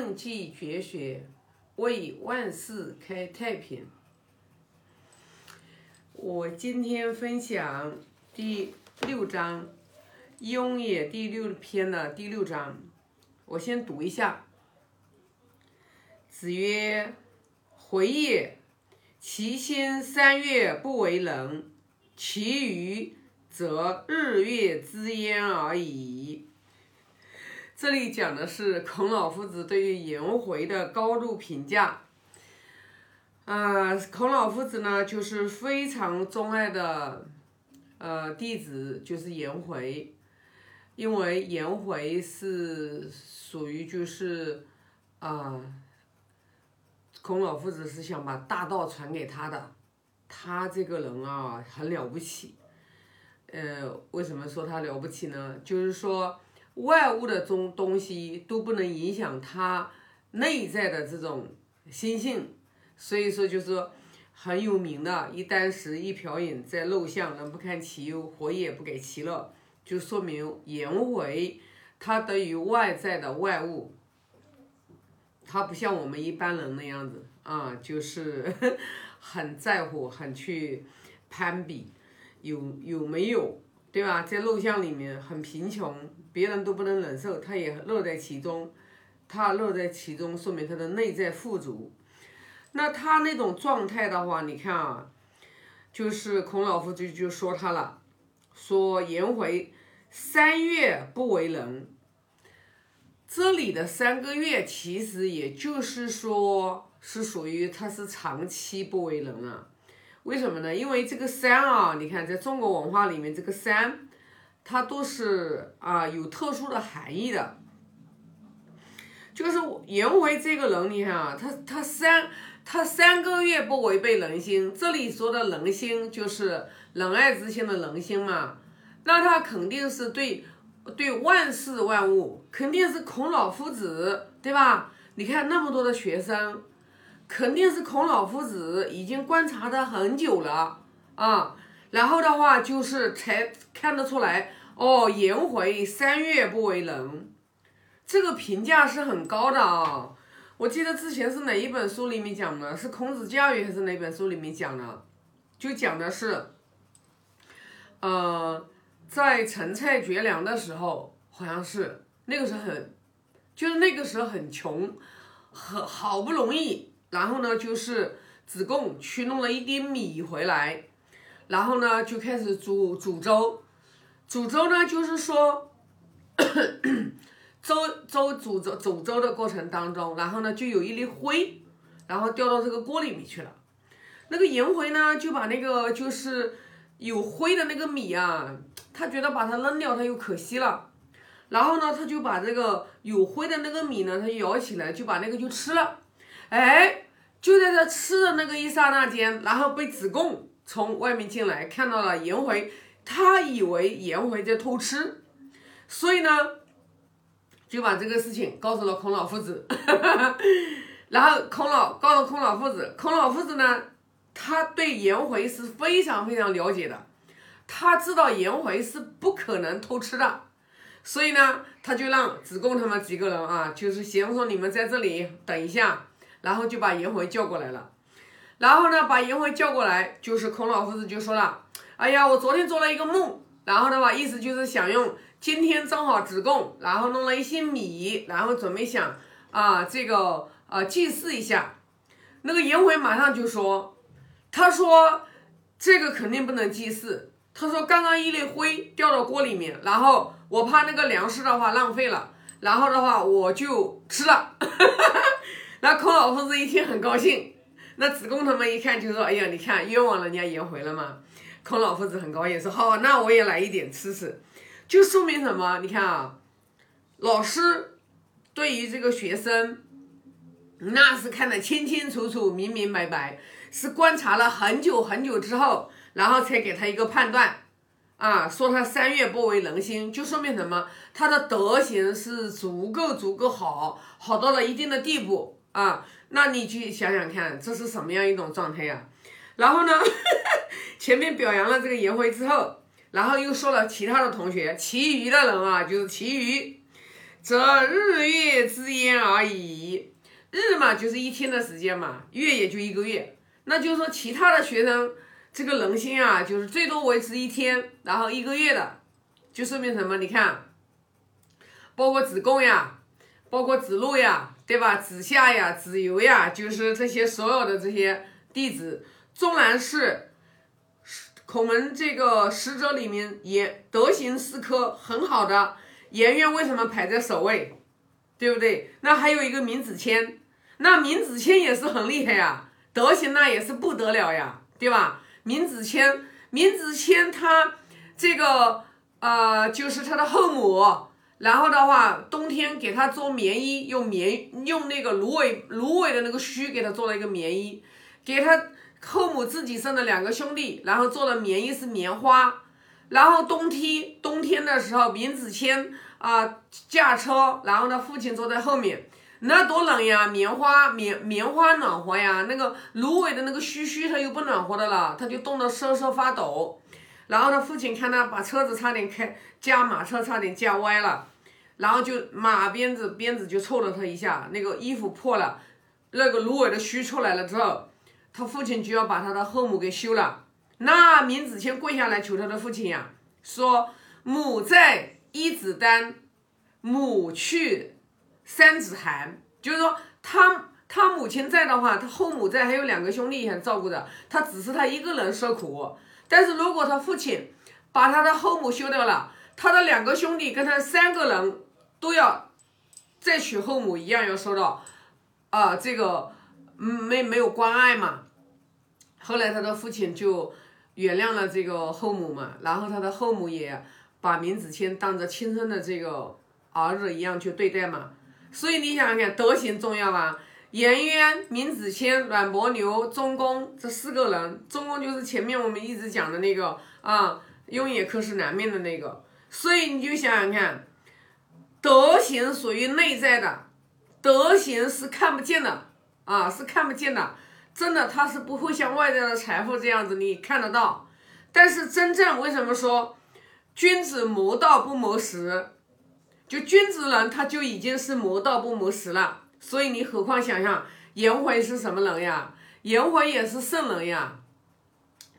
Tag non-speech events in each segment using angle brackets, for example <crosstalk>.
正气绝学，为万世开太平。我今天分享第六章《雍也》第六篇的第六章，我先读一下。子曰：“回也，其心三月不为人，其余则日月之焉而已。”这里讲的是孔老夫子对于颜回的高度评价。啊，孔老夫子呢，就是非常钟爱的，呃，弟子就是颜回，因为颜回是属于就是啊，孔老夫子是想把大道传给他的，他这个人啊很了不起。呃，为什么说他了不起呢？就是说。外物的中东西都不能影响他内在的这种心性，所以说就是很有名的，一箪食，一瓢饮，在陋巷，人不堪其忧，活也不给其乐，就说明颜回他对于外在的外物，他不像我们一般人那样子啊，就是 <laughs> 很在乎，很去攀比，有有没有？对吧？在陋巷里面很贫穷，别人都不能忍受，他也乐在其中。他乐在其中，说明他的内在富足。那他那种状态的话，你看啊，就是孔老夫子就说他了，说颜回三月不为人。这里的三个月，其实也就是说是属于他是长期不为人啊。为什么呢？因为这个三啊，你看在中国文化里面，这个三，它都是啊有特殊的含义的。就是颜回这个人，你看啊，他他三他三个月不违背人心，这里说的人心就是仁爱之心的人心嘛。那他肯定是对对万事万物，肯定是孔老夫子，对吧？你看那么多的学生。肯定是孔老夫子已经观察的很久了啊，然后的话就是才看得出来哦，颜回三月不为人，这个评价是很高的啊。我记得之前是哪一本书里面讲的，是孔子教育还是哪本书里面讲的？就讲的是，呃，在陈蔡绝粮的时候，好像是那个时候很，就是那个时候很穷，很好不容易。然后呢，就是子贡去弄了一点米回来，然后呢就开始煮煮粥，煮粥呢就是说，粥粥煮粥煮粥的过程当中，然后呢就有一粒灰，然后掉到这个锅里面去了。那个颜回呢就把那个就是有灰的那个米啊，他觉得把它扔掉他又可惜了，然后呢他就把这个有灰的那个米呢，他舀起来就把那个就吃了。哎，就在他吃的那个一刹那间，然后被子贡从外面进来，看到了颜回，他以为颜回在偷吃，所以呢，就把这个事情告诉了孔老夫子。<laughs> 然后孔老告诉孔老夫子，孔老夫子呢，他对颜回是非常非常了解的，他知道颜回是不可能偷吃的，所以呢，他就让子贡他们几个人啊，就是先说你们在这里等一下。然后就把颜回叫过来了，然后呢，把颜回叫过来，就是孔老夫子就说了：“哎呀，我昨天做了一个梦，然后的话，意思就是想用今天正好子贡，然后弄了一些米，然后准备想啊，这个啊祭祀一下。”那个颜回马上就说：“他说这个肯定不能祭祀，他说刚刚一粒灰掉到锅里面，然后我怕那个粮食的话浪费了，然后的话我就吃了。<laughs> ”那孔老夫子一听很高兴，那子贡他们一看就说：“哎呀，你看冤枉人家颜回了嘛。”孔老夫子很高兴说：“好，那我也来一点吃吃。”就说明什么？你看啊，老师对于这个学生，那是看得清清楚楚、明明白白，是观察了很久很久之后，然后才给他一个判断啊，说他三月不为人心，就说明什么？他的德行是足够足够好，好到了一定的地步。啊，那你去想想看，这是什么样一种状态呀？然后呢，<laughs> 前面表扬了这个颜回之后，然后又说了其他的同学，其余的人啊，就是其余，则日月之焉而已。日嘛，就是一天的时间嘛，月也就一个月。那就是说，其他的学生这个人心啊，就是最多维持一天，然后一个月的，就说明什么？你看，包括子贡呀，包括子路呀，对吧？子夏呀，子游呀，就是这些所有的这些弟子，纵然是孔门这个使者里面也德行四科很好的，颜渊为什么排在首位？对不对？那还有一个闵子骞，那闵子骞也是很厉害呀，德行那也是不得了呀，对吧？闵子骞，闵子骞他这个呃，就是他的后母，然后的话，冬天给他做棉衣，用棉用那个芦苇芦苇的那个须给他做了一个棉衣，给他后母自己生的两个兄弟，然后做的棉衣是棉花，然后冬天冬天的时候，闵子骞。啊，驾车，然后呢，父亲坐在后面，那多冷呀！棉花棉棉花暖和呀，那个芦苇的那个须须它又不暖和的了，他就冻得瑟瑟发抖。然后他父亲看他把车子差点开驾马车差点驾歪了，然后就马鞭子鞭子就抽了他一下，那个衣服破了，那个芦苇的须出来了之后，他父亲就要把他的后母给休了。那闵子骞跪下来求他的父亲呀，说母在。一子丹，母去，三子寒，就是说他他母亲在的话，他后母在，还有两个兄弟还照顾着他，只是他一个人受苦。但是如果他父亲把他的后母休掉了，他的两个兄弟跟他三个人都要再娶后母一样要受到啊这个嗯没没有关爱嘛。后来他的父亲就原谅了这个后母嘛，然后他的后母也。把闵子骞当着亲生的这个儿子一样去对待嘛，所以你想想看，德行重要吧？颜渊、闵子骞、阮伯牛、钟公这四个人，钟公就是前面我们一直讲的那个啊，雍也克氏南面的那个，所以你就想想看，德行属于内在的，德行是看不见的啊，是看不见的，真的它是不会像外在的财富这样子你看得到，但是真正为什么说？君子谋道不谋食，就君子人他就已经是谋道不谋食了。所以你何况想想颜回是什么人呀？颜回也是圣人呀，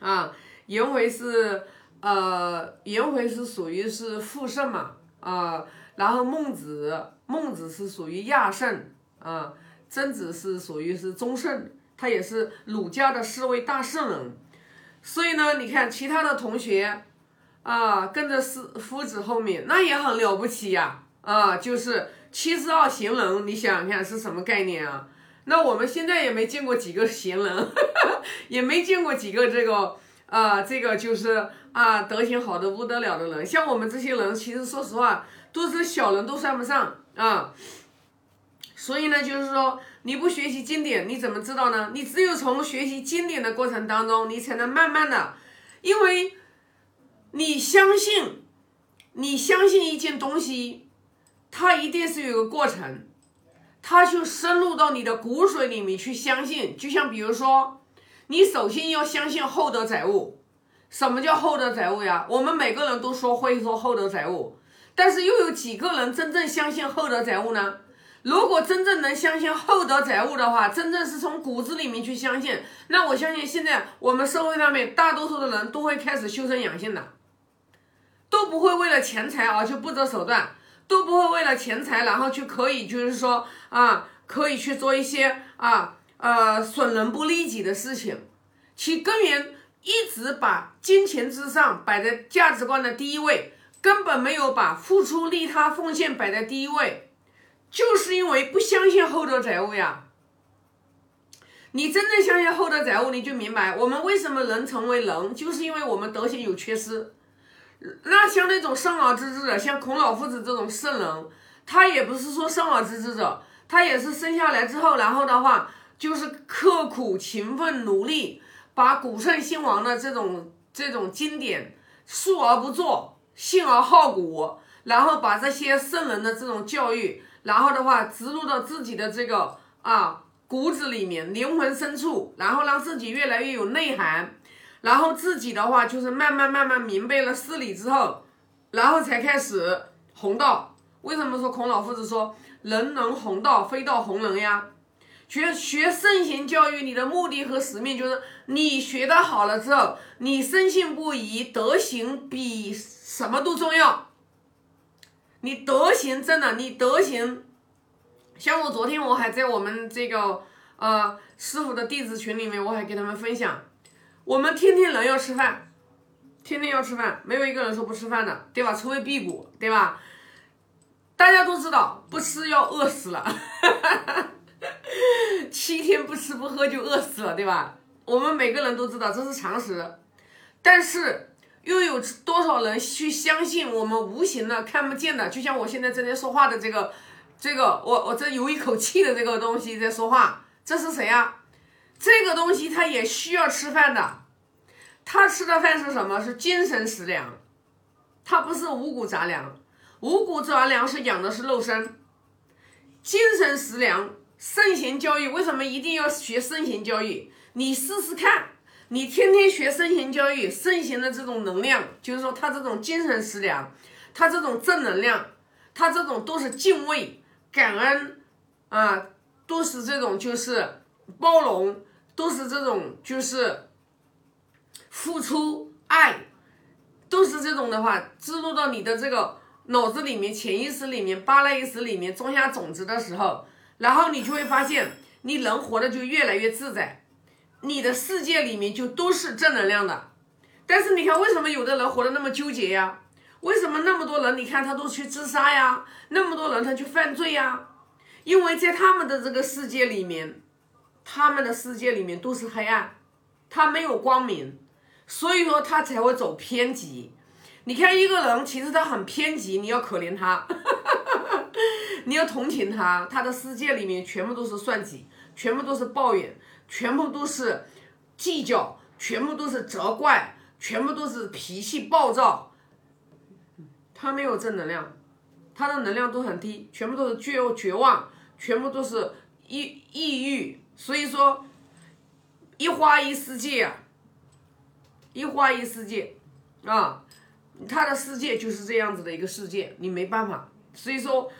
啊，颜回是呃，颜回是属于是复圣嘛，啊，然后孟子，孟子是属于亚圣，啊，曾子是属于是中圣，他也是儒家的四位大圣人。所以呢，你看其他的同学。啊，跟着师夫子后面，那也很了不起呀！啊，就是七十二贤人，你想想看是什么概念啊？那我们现在也没见过几个贤人，<laughs> 也没见过几个这个啊，这个就是啊，德行好的不得了的人。像我们这些人，其实说实话，都是小人，都算不上啊。所以呢，就是说你不学习经典，你怎么知道呢？你只有从学习经典的过程当中，你才能慢慢的，因为。你相信，你相信一件东西，它一定是有个过程，它就深入到你的骨髓里面去相信。就像比如说，你首先要相信厚德载物。什么叫厚德载物呀？我们每个人都说会说厚德载物，但是又有几个人真正相信厚德载物呢？如果真正能相信厚德载物的话，真正是从骨子里面去相信，那我相信现在我们社会上面大多数的人都会开始修身养性的。都不会为了钱财而去不择手段，都不会为了钱财然后去可以就是说啊，可以去做一些啊呃损人不利己的事情，其根源一直把金钱至上摆在价值观的第一位，根本没有把付出利他奉献摆在第一位，就是因为不相信厚德载物呀。你真正相信厚德载物，你就明白我们为什么能成为人，就是因为我们德行有缺失。那像那种生而知之者，像孔老夫子这种圣人，他也不是说生而知之者，他也是生下来之后，然后的话就是刻苦勤奋努力，把古圣先王的这种这种经典述而不作，信而好古，然后把这些圣人的这种教育，然后的话植入到自己的这个啊骨子里面，灵魂深处，然后让自己越来越有内涵。然后自己的话就是慢慢慢慢明白了事理之后，然后才开始弘道。为什么说孔老夫子说人能弘道，非道弘人呀？学学圣贤教育，你的目的和使命就是你学的好了之后，你深信不疑，德行比什么都重要。你德行真的，你德行，像我昨天我还在我们这个呃师傅的弟子群里面，我还给他们分享，我们天天人要吃饭，天天要吃饭，没有一个人说不吃饭的，对吧？除非辟谷，对吧？大家都知道，不吃要饿死了，<laughs> 七天不吃不喝就饿死了，对吧？我们每个人都知道这是常识，但是。又有多少人去相信我们无形的、看不见的？就像我现在正在说话的这个，这个我我这有一口气的这个东西在说话，这是谁呀？这个东西它也需要吃饭的，它吃的饭是什么？是精神食粮，它不是五谷杂粮。五谷杂粮是养的是肉身，精神食粮、圣贤教育，为什么一定要学圣贤教育？你试试看。你天天学圣贤教育，圣贤的这种能量，就是说他这种精神食粮，他这种正能量，他这种都是敬畏、感恩啊，都是这种就是包容，都是这种就是付出爱，都是这种的话，植入到你的这个脑子里面、潜意识里面、巴拉意识里面，种下种子的时候，然后你就会发现，你人活的就越来越自在。你的世界里面就都是正能量的，但是你看，为什么有的人活得那么纠结呀？为什么那么多人，你看他都去自杀呀？那么多人他去犯罪呀？因为在他们的这个世界里面，他们的世界里面都是黑暗，他没有光明，所以说他才会走偏激。你看一个人，其实他很偏激，你要可怜他，<laughs> 你要同情他，他的世界里面全部都是算计，全部都是抱怨。全部都是计较，全部都是责怪，全部都是脾气暴躁。他没有正能量，他的能量都很低，全部都是绝绝望，全部都是抑抑郁。所以说，一花一世界，一花一世界啊，他的世界就是这样子的一个世界，你没办法。所以说。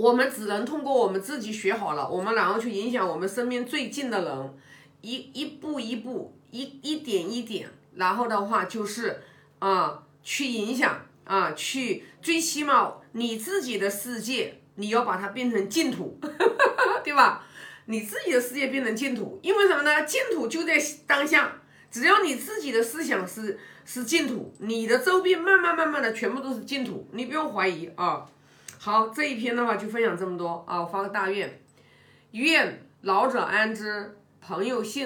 我们只能通过我们自己学好了，我们然后去影响我们身边最近的人，一一步一步，一一点一点，然后的话就是啊，去影响啊，去最起码你自己的世界，你要把它变成净土，<laughs> 对吧？你自己的世界变成净土，因为什么呢？净土就在当下，只要你自己的思想是是净土，你的周边慢慢慢慢的全部都是净土，你不用怀疑啊。好，这一篇的话就分享这么多啊！我发个大愿，愿老者安之，朋友幸。